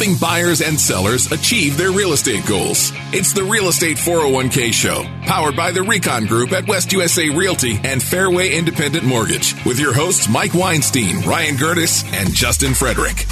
helping buyers and sellers achieve their real estate goals. It's the Real Estate 401k Show, powered by the Recon Group at West USA Realty and Fairway Independent Mortgage, with your hosts Mike Weinstein, Ryan Gertis, and Justin Frederick.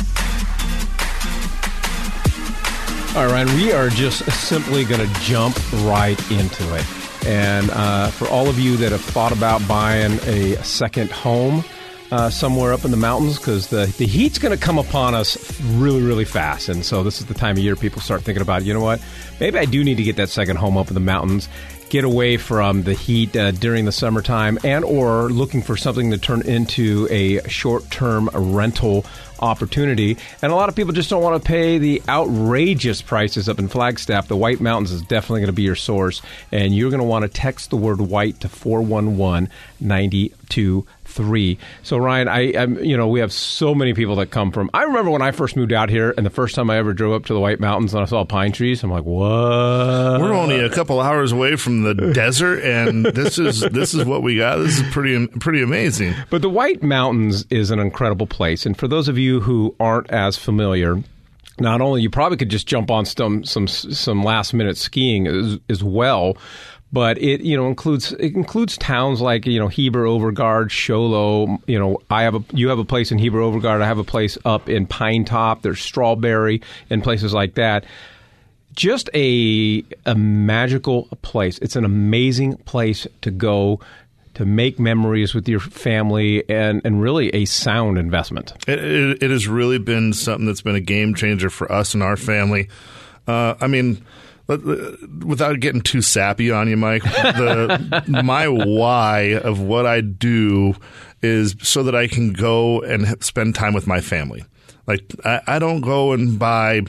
All right, Ryan, we are just simply going to jump right into it. And uh, for all of you that have thought about buying a second home, uh, somewhere up in the mountains because the, the heat's going to come upon us really, really fast. And so this is the time of year people start thinking about, you know what, maybe I do need to get that second home up in the mountains get away from the heat uh, during the summertime and or looking for something to turn into a short-term rental opportunity and a lot of people just don't want to pay the outrageous prices up in flagstaff the white mountains is definitely going to be your source and you're going to want to text the word white to 411 92 three. So Ryan, I, I'm, you know, we have so many people that come from. I remember when I first moved out here, and the first time I ever drove up to the White Mountains and I saw pine trees. I'm like, what? We're only a couple hours away from the desert, and this is this is what we got. This is pretty pretty amazing. But the White Mountains is an incredible place, and for those of you who aren't as familiar not only you probably could just jump on some some some last minute skiing as, as well but it you know includes it includes towns like you know Heber Overgaard, Show Low. You know, I have a you have a place in Heber Overgaard. I have a place up in Pinetop. There's Strawberry and places like that. Just a a magical place. It's an amazing place to go to make memories with your family and, and really a sound investment. It, it, it has really been something that's been a game changer for us and our family. Uh, I mean, without getting too sappy on you, Mike, the, my why of what I do is so that I can go and spend time with my family. Like I, I don't go and buy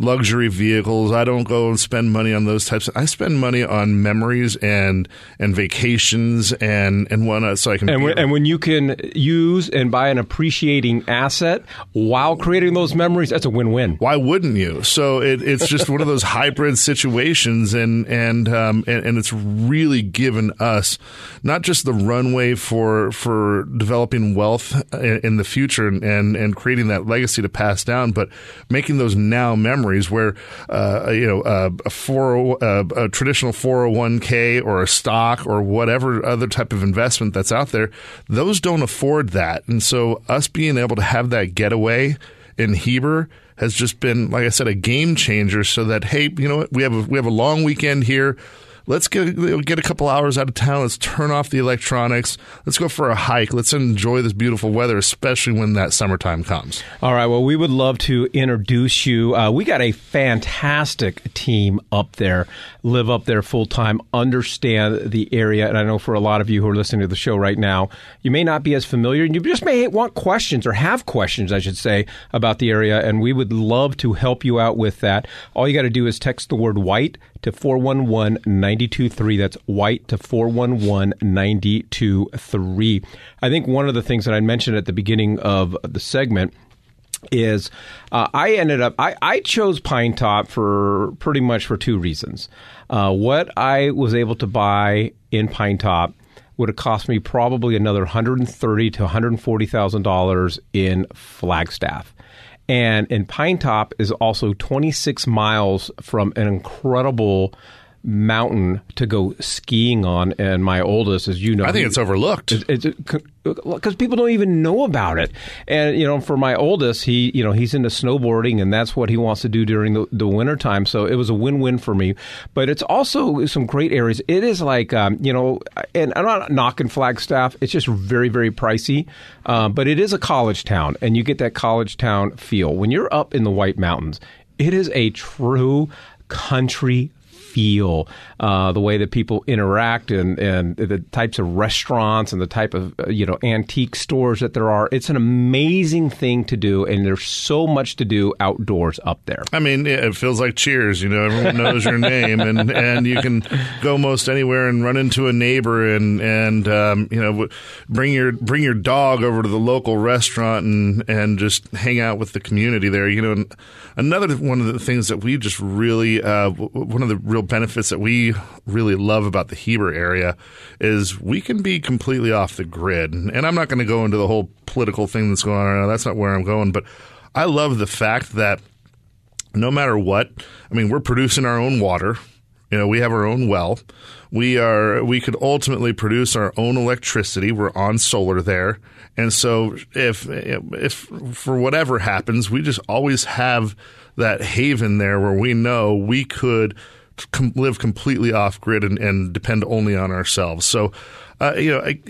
luxury vehicles. I don't go and spend money on those types. Of, I spend money on memories and and vacations and and whatnot, so I can. And when, and when you can use and buy an appreciating asset while creating those memories, that's a win-win. Why wouldn't you? So it, it's just one of those hybrid situations, and and, um, and and it's really given us not just the runway for for developing wealth in the future and and, and creating that legacy to pass down, but making those now memories memories where uh, you know uh, a four uh, a traditional 401k or a stock or whatever other type of investment that's out there, those don't afford that, and so us being able to have that getaway in Heber has just been, like I said, a game changer. So that hey, you know what, we have a, we have a long weekend here let's get get a couple hours out of town. Let's turn off the electronics. Let's go for a hike. Let's enjoy this beautiful weather, especially when that summertime comes. All right. Well, we would love to introduce you. Uh, we got a fantastic team up there, live up there full time, understand the area. And I know for a lot of you who are listening to the show right now, you may not be as familiar and you just may want questions or have questions, I should say, about the area. And we would love to help you out with that. All you got to do is text the word white to 411 923. That's white to 411 923. I think one of the things that I mentioned at the beginning of the segment is uh, I ended up I, I chose Pinetop for pretty much for two reasons. Uh, what I was able to buy in Pinetop would have cost me probably another 130 to 140 thousand dollars in Flagstaff. And and Pinetop is also 26 miles from an incredible mountain to go skiing on, and my oldest, as you know, I think it's overlooked. because people don't even know about it. And you know, for my oldest, he you know he's into snowboarding, and that's what he wants to do during the, the winter time. So it was a win win for me. But it's also some great areas. It is like um, you know, and I'm not knocking Flagstaff. It's just very very pricey, uh, but it is a college town, and you get that college town feel when you're up in the White Mountains. It is a true country feel, uh, the way that people interact, and, and the types of restaurants and the type of uh, you know antique stores that there are. It's an amazing thing to do, and there's so much to do outdoors up there. I mean, it feels like Cheers. You know, everyone knows your name, and and you can go most anywhere and run into a neighbor, and and um, you know bring your bring your dog over to the local restaurant and and just hang out with the community there. You know, another one of the things that we just really uh, one of the real real benefits that we really love about the Heber area is we can be completely off the grid. And I'm not going to go into the whole political thing that's going on right now. That's not where I'm going. But I love the fact that no matter what, I mean, we're producing our own water. You know, we have our own well. We are we could ultimately produce our own electricity. We're on solar there. And so if if for whatever happens, we just always have that haven there where we know we could com- live completely off grid and, and, depend only on ourselves. So, uh, you know, I,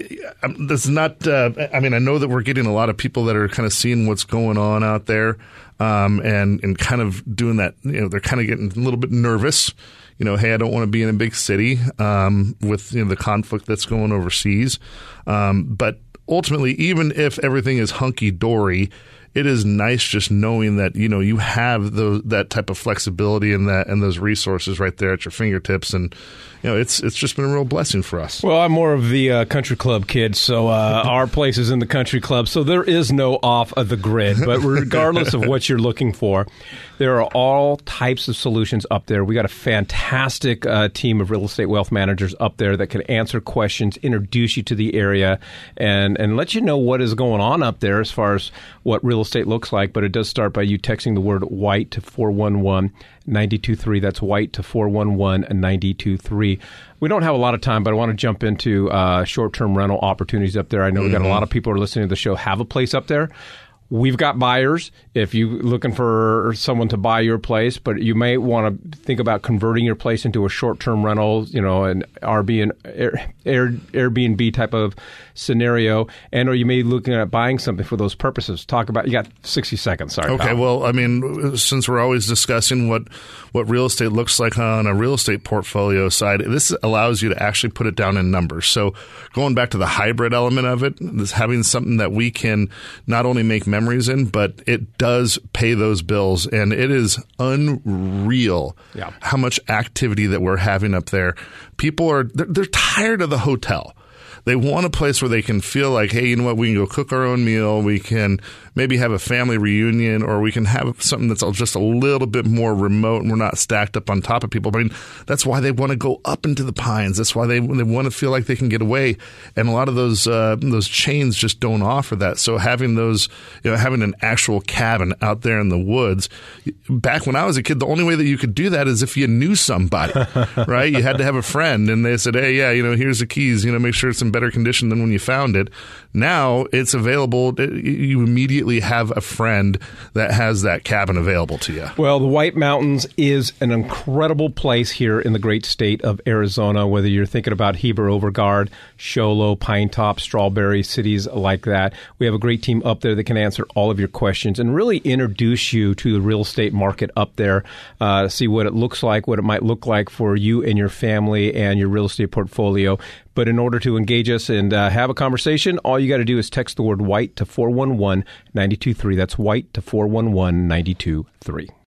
I, that's not. Uh, I mean, I know that we're getting a lot of people that are kind of seeing what's going on out there, um, and and kind of doing that. You know, they're kind of getting a little bit nervous. You know, hey, I don't want to be in a big city um, with you know, the conflict that's going overseas. Um, but ultimately, even if everything is hunky dory, it is nice just knowing that you know you have the, that type of flexibility and that and those resources right there at your fingertips. And you know it's it's just been a real blessing for us. Well i'm more of the uh, country club kid so uh, our place is in the country club so there is no off of the grid. But regardless of what you're looking for there are all types of solutions up there. We got a fantastic uh, team of real estate wealth managers up there that can answer questions introduce you to the area and and let you know what is going on up there as far as what real estate looks like, but it does start by you texting the word white to 411 923. That's white to 411 923. We don't have a lot of time, but I want to jump into uh, short term rental opportunities up there. I know mm-hmm. we got a lot of people who are listening to the show have a place up there. We've got buyers. If you're looking for someone to buy your place, but you may want to think about converting your place into a short-term rental, you know, an Airbnb, Airbnb type of scenario, and or you may be looking at buying something for those purposes. Talk about. You got 60 seconds. Sorry. Okay. pal. Well, I mean, since we're always discussing what what real estate looks like on a real estate portfolio side, this allows you to actually put it down in numbers. So going back to the hybrid element of it, this having something that we can not only make memories in, but it does pay those bills. And it is unreal yeah. how much activity that we're having up there. People are, they're, they're tired of the hotel. They want a place where they can feel like, hey, you know what? We can go cook our own meal. We can maybe have a family reunion, or we can have something that's just a little bit more remote, and we're not stacked up on top of people. I mean, that's why they want to go up into the pines. That's why they they want to feel like they can get away. And a lot of those uh, those chains just don't offer that. So having those, you know, having an actual cabin out there in the woods. Back when I was a kid, the only way that you could do that is if you knew somebody, right? You had to have a friend, and they said, hey, yeah, you know, here's the keys. You know, make sure it's in better condition than when you found it. Now it's available. You immediately have a friend that has that cabin available to you. Well, the White Mountains is an incredible place here in the great state of Arizona, whether you're thinking about Heber Overgaard, Show Low, Pinetop, Strawberry, cities like that. We have a great team up there that can answer all of your questions and really introduce you to the real estate market up there, uh, see what it looks like, what it might look like for you and your family and your real estate portfolio. But in order to engage us and uh, have a conversation, all you got to do is text the word white to 411 923. That's white to 411 923.